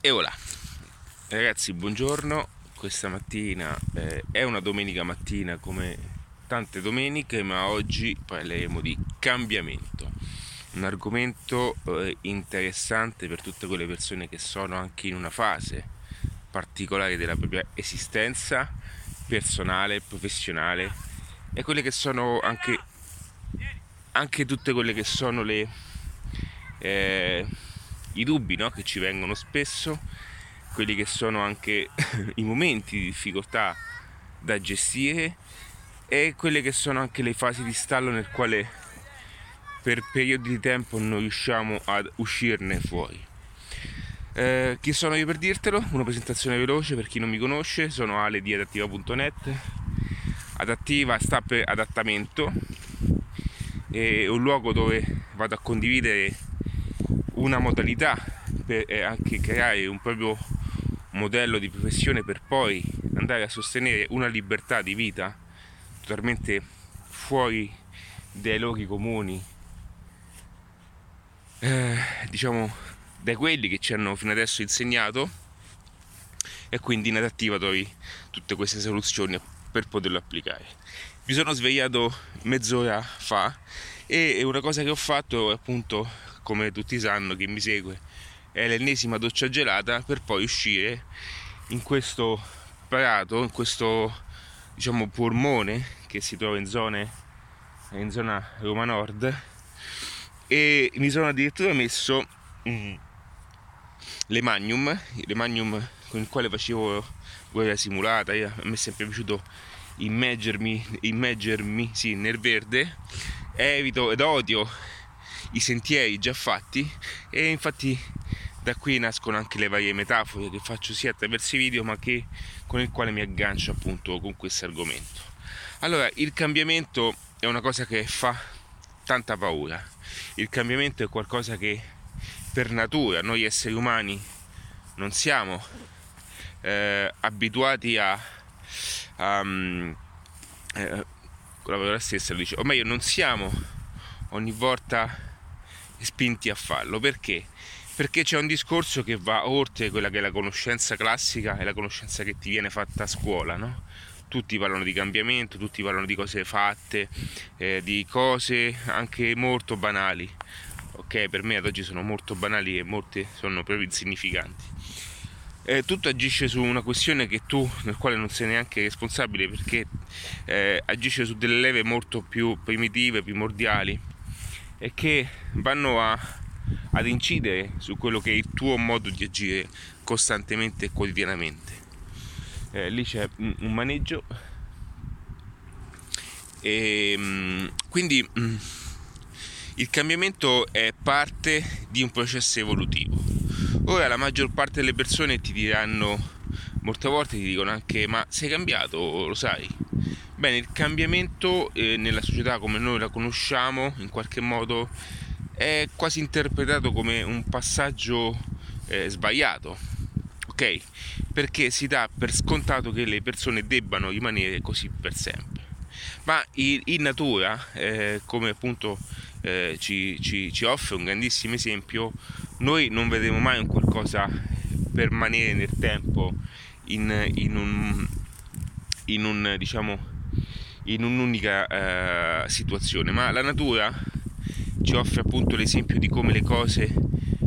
E voilà, ragazzi, buongiorno. Questa mattina eh, è una domenica mattina come tante domeniche, ma oggi parleremo di cambiamento. Un argomento eh, interessante per tutte quelle persone che sono anche in una fase particolare della propria esistenza personale, professionale e quelle che sono anche, anche tutte quelle che sono le, eh, i dubbi no? che ci vengono spesso, quelli che sono anche i momenti di difficoltà da gestire e quelle che sono anche le fasi di stallo nel quale per periodi di tempo non riusciamo ad uscirne fuori. Eh, chi sono io per dirtelo? Una presentazione veloce per chi non mi conosce, sono Ale di adattiva.net. Adattiva sta per adattamento, è un luogo dove vado a condividere una modalità per eh, anche creare un proprio modello di professione per poi andare a sostenere una libertà di vita totalmente fuori dai luoghi comuni, eh, diciamo da quelli che ci hanno fino adesso insegnato e quindi in adattiva trovi tutte queste soluzioni per poterlo applicare. Mi sono svegliato mezz'ora fa e una cosa che ho fatto appunto come tutti sanno chi mi segue, è l'ennesima doccia gelata per poi uscire in questo prato, in questo diciamo polmone che si trova in zone in zona Roma Nord. E mi sono addirittura messo mm, le Magnum, le Magnum con il quale facevo guerra simulata, a me è sempre piaciuto immergermi, immergermi sì, nel verde, evito ed odio i sentieri già fatti e infatti da qui nascono anche le varie metafore che faccio sia attraverso i video ma che con il quale mi aggancio appunto con questo argomento. Allora, il cambiamento è una cosa che fa tanta paura. Il cambiamento è qualcosa che per natura noi esseri umani non siamo eh, abituati a, a um, eh, la parola stessa lo dice, o meglio non siamo ogni volta spinti a farlo. Perché? Perché c'è un discorso che va oltre quella che è la conoscenza classica e la conoscenza che ti viene fatta a scuola, no? Tutti parlano di cambiamento, tutti parlano di cose fatte, eh, di cose anche molto banali. Ok, per me ad oggi sono molto banali e molte sono proprio insignificanti. Eh, tutto agisce su una questione che tu, nel quale non sei neanche responsabile, perché eh, agisce su delle leve molto più primitive, primordiali, e che vanno a, ad incidere su quello che è il tuo modo di agire costantemente e quotidianamente. Eh, lì c'è un maneggio e mm, quindi mm, il cambiamento è parte di un processo evolutivo. Ora la maggior parte delle persone ti diranno molte volte ti dicono anche ma sei cambiato, lo sai? Bene, il cambiamento eh, nella società come noi la conosciamo in qualche modo è quasi interpretato come un passaggio eh, sbagliato, ok? Perché si dà per scontato che le persone debbano rimanere così per sempre. Ma in, natura, eh, come appunto eh, ci, ci, ci offre un grandissimo esempio, noi non vedremo mai un qualcosa permanere nel tempo in, in un, in un diciamo in un'unica eh, situazione, ma la natura ci offre appunto l'esempio di come le cose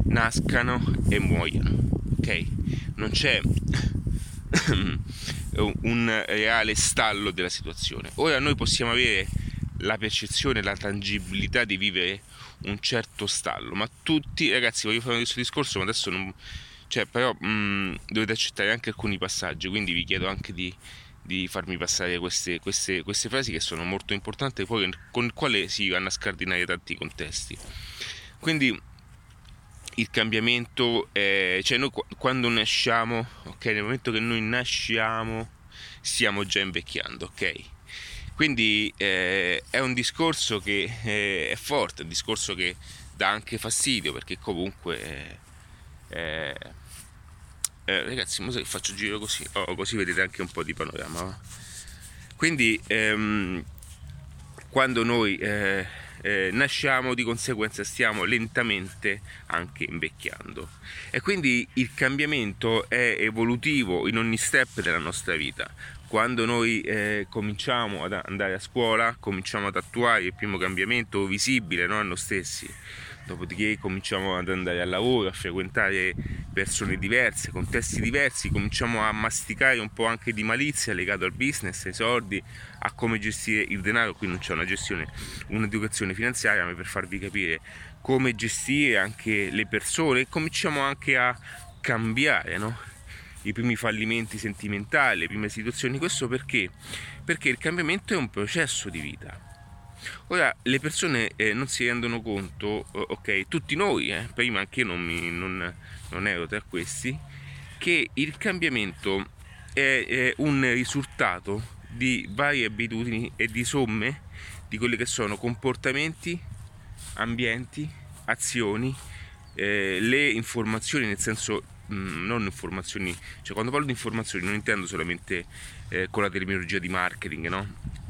nascano e muoiono, ok? Non c'è un reale stallo della situazione. Ora noi possiamo avere la percezione, la tangibilità di vivere un certo stallo, ma tutti, ragazzi, voglio fare questo discorso, ma adesso non... Cioè, però mh, dovete accettare anche alcuni passaggi, quindi vi chiedo anche di di farmi passare queste, queste, queste frasi che sono molto importanti poi con il quale si vanno a scardinare tanti contesti. Quindi il cambiamento, è, cioè noi quando nasciamo, ok, nel momento che noi nasciamo stiamo già invecchiando, ok? Quindi eh, è un discorso che eh, è forte, è un discorso che dà anche fastidio perché comunque eh, eh, ragazzi ma se faccio giro così oh, così vedete anche un po' di panorama quindi ehm, quando noi eh, eh, nasciamo, di conseguenza stiamo lentamente anche invecchiando. E quindi il cambiamento è evolutivo in ogni step della nostra vita. Quando noi eh, cominciamo ad andare a scuola, cominciamo ad attuare il primo cambiamento visibile no, a noi stessi dopodiché cominciamo ad andare al lavoro, a frequentare persone diverse, contesti diversi, cominciamo a masticare un po' anche di malizia legato al business, ai soldi, a come gestire il denaro, qui non c'è una gestione, un'educazione finanziaria, ma per farvi capire come gestire anche le persone, cominciamo anche a cambiare, no? i primi fallimenti sentimentali, le prime situazioni, questo perché? Perché il cambiamento è un processo di vita Ora le persone eh, non si rendono conto, ok, tutti noi, eh, prima anche io non, mi, non, non, ero tra questi, che il cambiamento è, è un risultato di varie abitudini e di somme di quelli che sono comportamenti, ambienti, azioni, eh, le informazioni nel senso mm, non informazioni, cioè quando parlo di informazioni non intendo solamente eh, con la terminologia di marketing, no?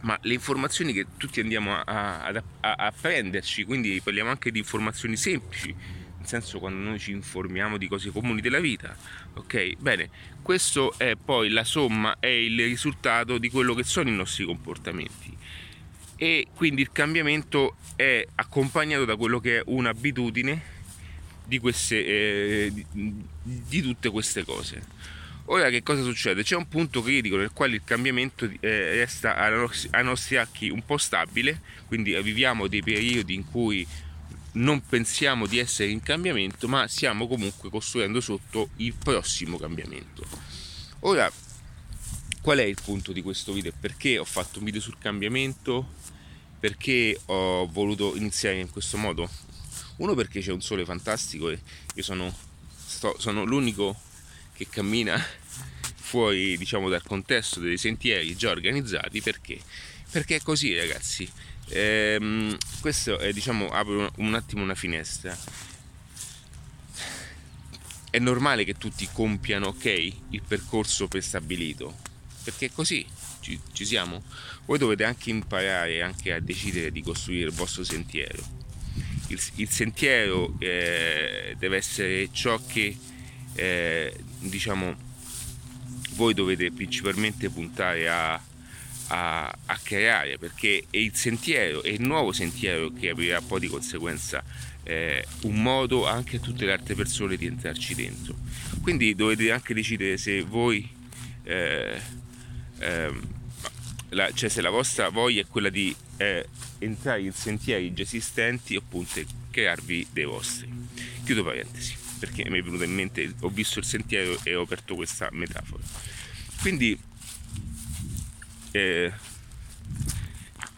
Ma le informazioni che tutti andiamo a, a, a, a, prenderci, quindi parliamo anche di informazioni semplici, nel senso quando noi ci informiamo di cose comuni della vita, ok? Bene, questo è poi la somma, è il risultato di quello che sono i nostri comportamenti e quindi il cambiamento è accompagnato da quello che è un'abitudine di, queste, eh, di, di tutte queste cose. Ora che cosa succede? C'è un punto critico nel quale il cambiamento eh, resta ai nostri occhi un po' stabile, quindi viviamo dei periodi in cui non pensiamo di essere in cambiamento, ma stiamo comunque costruendo sotto il prossimo cambiamento. Ora, qual è il punto di questo video? Perché ho fatto un video sul cambiamento? Perché ho voluto iniziare in questo modo? Uno perché c'è un sole fantastico e io sono, sto, sono l'unico che cammina fuori diciamo dal contesto dei sentieri già organizzati perché? Perché è così ragazzi. Ehm, questo è diciamo apro un attimo una finestra. È normale che tutti compiano ok il percorso prestabilito? Perché è così ci, ci siamo? Voi dovete anche imparare anche a decidere di costruire il vostro sentiero. Il, il sentiero eh, deve essere ciò che eh, diciamo voi dovete principalmente puntare a, a, a, creare perché è il sentiero, è il nuovo sentiero che aprirà poi di conseguenza eh, un modo anche a tutte le altre persone di entrarci dentro. Quindi dovete anche decidere se voi, eh, eh, la, cioè se la vostra voglia è quella di eh, entrare in sentieri già esistenti oppure crearvi dei vostri. Chiudo parentesi perché mi è venuto in mente, ho visto il sentiero e ho aperto questa metafora. Quindi, eh,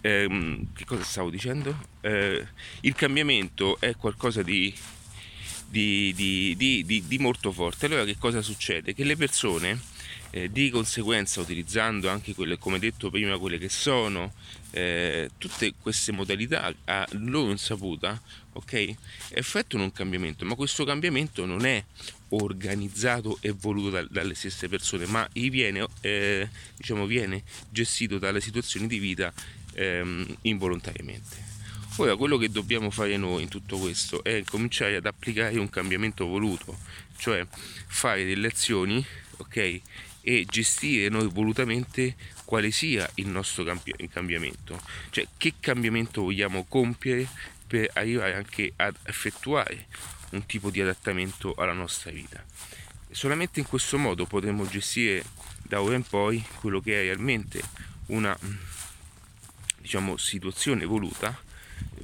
eh, che cosa stavo dicendo? Eh, il cambiamento è qualcosa di, di, di, di, molto forte. Allora che cosa succede? Che le persone eh, di conseguenza utilizzando anche quelle, come detto prima, quelle che sono eh, tutte queste modalità a loro insaputa, ok, effettuano un cambiamento, ma questo cambiamento non è organizzato e voluto da, dalle stesse persone, ma viene, eh, diciamo, viene gestito dalle situazioni di vita ehm, involontariamente. Ora, quello che dobbiamo fare noi in tutto questo è cominciare ad applicare un cambiamento voluto, cioè fare delle azioni, ok, e gestire noi volutamente quale sia il nostro cambiamento, cioè che cambiamento vogliamo compiere per arrivare anche ad effettuare un tipo di adattamento alla nostra vita. Solamente in questo modo potremo gestire da ora in poi quello che è realmente una diciamo, situazione voluta.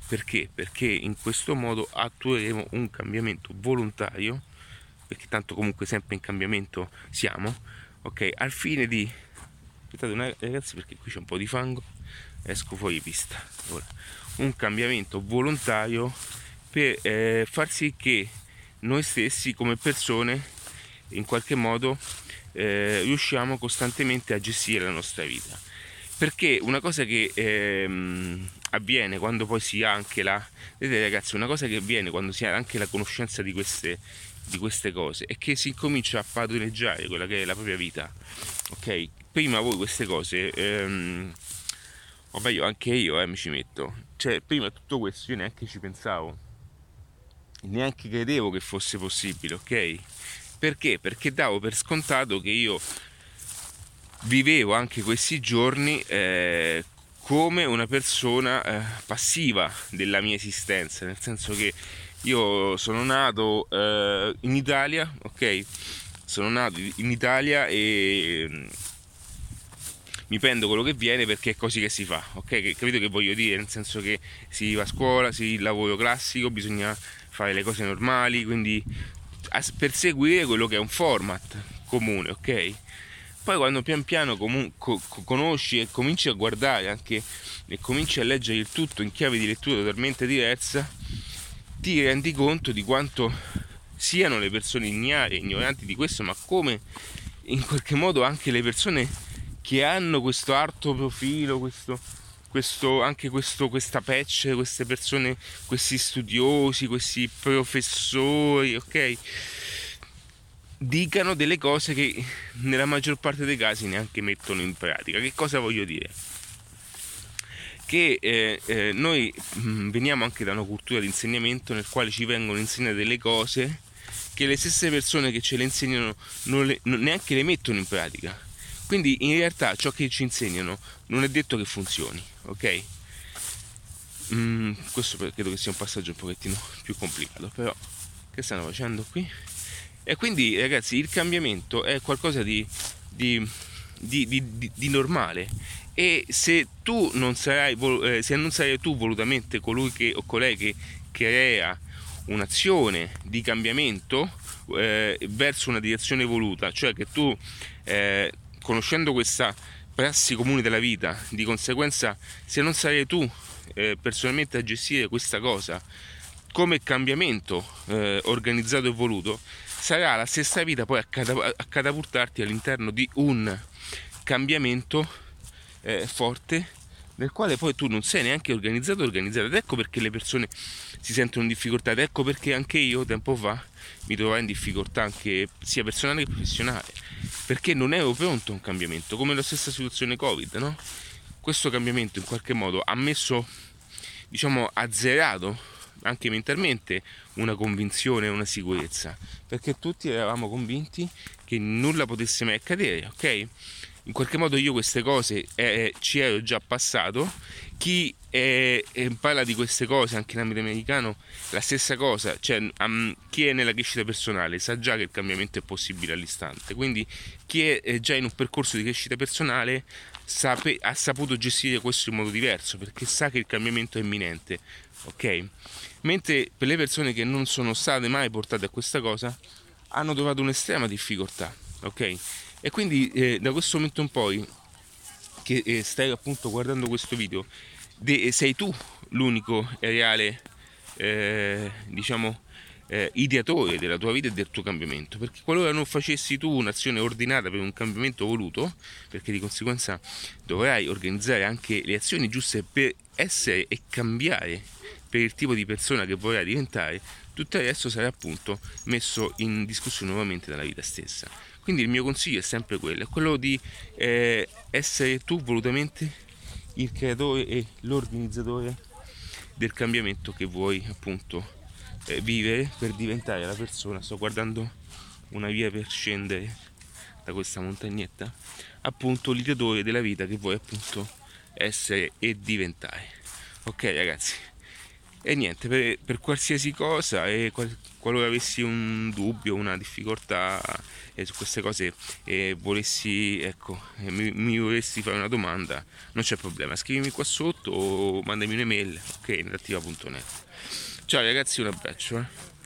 Perché? Perché in questo modo attueremo un cambiamento volontario, perché tanto comunque sempre in cambiamento siamo, ok al fine di aspettate ragazzi perché qui c'è un po' di fango. Esco fuori pista. Ora un cambiamento volontario per eh, far sì che noi stessi come persone in qualche modo eh, riusciamo costantemente a gestire la nostra vita. Perché una cosa che ehm, avviene quando poi si ha anche la vedete ragazzi una cosa che avviene quando si ha anche la conoscenza di queste di queste cose è che si comincia a padroneggiare quella che è la propria vita. Ok? Prima voi queste cose ehm, o meglio anche io eh, mi ci metto, cioè prima tutto questo io neanche ci pensavo, neanche credevo che fosse possibile, ok? Perché? Perché davo per scontato che io vivevo anche questi giorni eh, come una persona eh, passiva della mia esistenza, nel senso che io sono nato eh, in Italia, ok? Sono nato in Italia e mm, mi prendo quello che viene perché è così che si fa, ok? Capito che voglio dire? Nel senso che si va a scuola, si lavoro classico, bisogna fare le cose normali, quindi perseguire quello che è un format comune, ok? Poi quando pian piano conosci e cominci a guardare anche e cominci a leggere il tutto in chiave di lettura totalmente diversa, ti rendi conto di quanto siano le persone ignare, ignoranti di questo, ma come in qualche modo anche le persone che hanno questo alto profilo, questo, questo, anche questo, questa patch, queste persone, questi studiosi, questi professori, ok? Dicano delle cose che nella maggior parte dei casi neanche mettono in pratica. Che cosa voglio dire? Che eh, eh, noi mh, mm, veniamo anche da una cultura di insegnamento nel quale ci vengono insegnate delle cose che le stesse persone che ce le insegnano non le, non, neanche le mettono in pratica quindi in realtà ciò che ci insegnano non è detto che funzioni, ok? Mm, questo credo che sia un passaggio un pochettino più complicato, però che stanno facendo qui? E quindi ragazzi il cambiamento è qualcosa di, di, di, di normale. E se tu non sarai, eh, se non sarai tu volutamente colui che, o colei che crea un'azione di cambiamento eh, verso una direzione voluta, cioè che tu eh, conoscendo questa prassi comune della vita, di conseguenza se non sarai tu eh, personalmente a gestire questa cosa come cambiamento eh, organizzato e voluto, sarà la stessa vita poi a, catap- a catapultarti all'interno di un cambiamento eh, forte nel quale poi tu non sei neanche organizzato organizzato ed ecco perché le persone si sentono in difficoltà. Ed ecco perché anche io tempo fa mi trovai in difficoltà anche sia personale che professionale. Perché non ero pronto a un cambiamento, come la stessa situazione Covid, no? Questo cambiamento in qualche modo ha messo, diciamo, azzerato anche mentalmente una convinzione, una sicurezza, perché tutti eravamo convinti che nulla potesse mai accadere, ok? In qualche modo io queste cose eh, ci ero già passato, chi eh, parla di queste cose anche in ambito americano, la stessa cosa, cioè um, chi è nella crescita personale sa già che il cambiamento è possibile all'istante, quindi chi è già in un percorso di crescita personale sape, ha saputo gestire questo in modo diverso perché sa che il cambiamento è imminente, ok? Mentre per le persone che non sono state mai portate a questa cosa hanno trovato un'estrema difficoltà, ok? E quindi eh, da questo momento in poi che eh, stai appunto guardando questo video, de- sei tu l'unico reale, eh, diciamo, eh, ideatore della tua vita e del tuo cambiamento, perché qualora non facessi tu un'azione ordinata per un cambiamento voluto, perché di conseguenza dovrai organizzare anche le azioni giuste per essere e cambiare per il tipo di persona che vorrai diventare, tutto il resto sarà appunto messo in discussione nuovamente dalla vita stessa. Quindi il mio consiglio è sempre quello, è quello di eh, essere tu volutamente il creatore e l'organizzatore del cambiamento che vuoi appunto vivere per diventare la persona. Sto guardando una via per scendere da questa montagnetta, appunto l'ideatore della vita che vuoi appunto essere e diventare. Ok ragazzi, e niente, per, per qualsiasi cosa e qual, qualora avessi un dubbio, una difficoltà eh, su queste cose e volessi, ecco, eh, mi, mi, volessi fare una domanda, non c'è problema, scrivimi qua sotto o mandami un'email, ok, nativa.net. Ciao ragazzi, un abbraccio. Eh.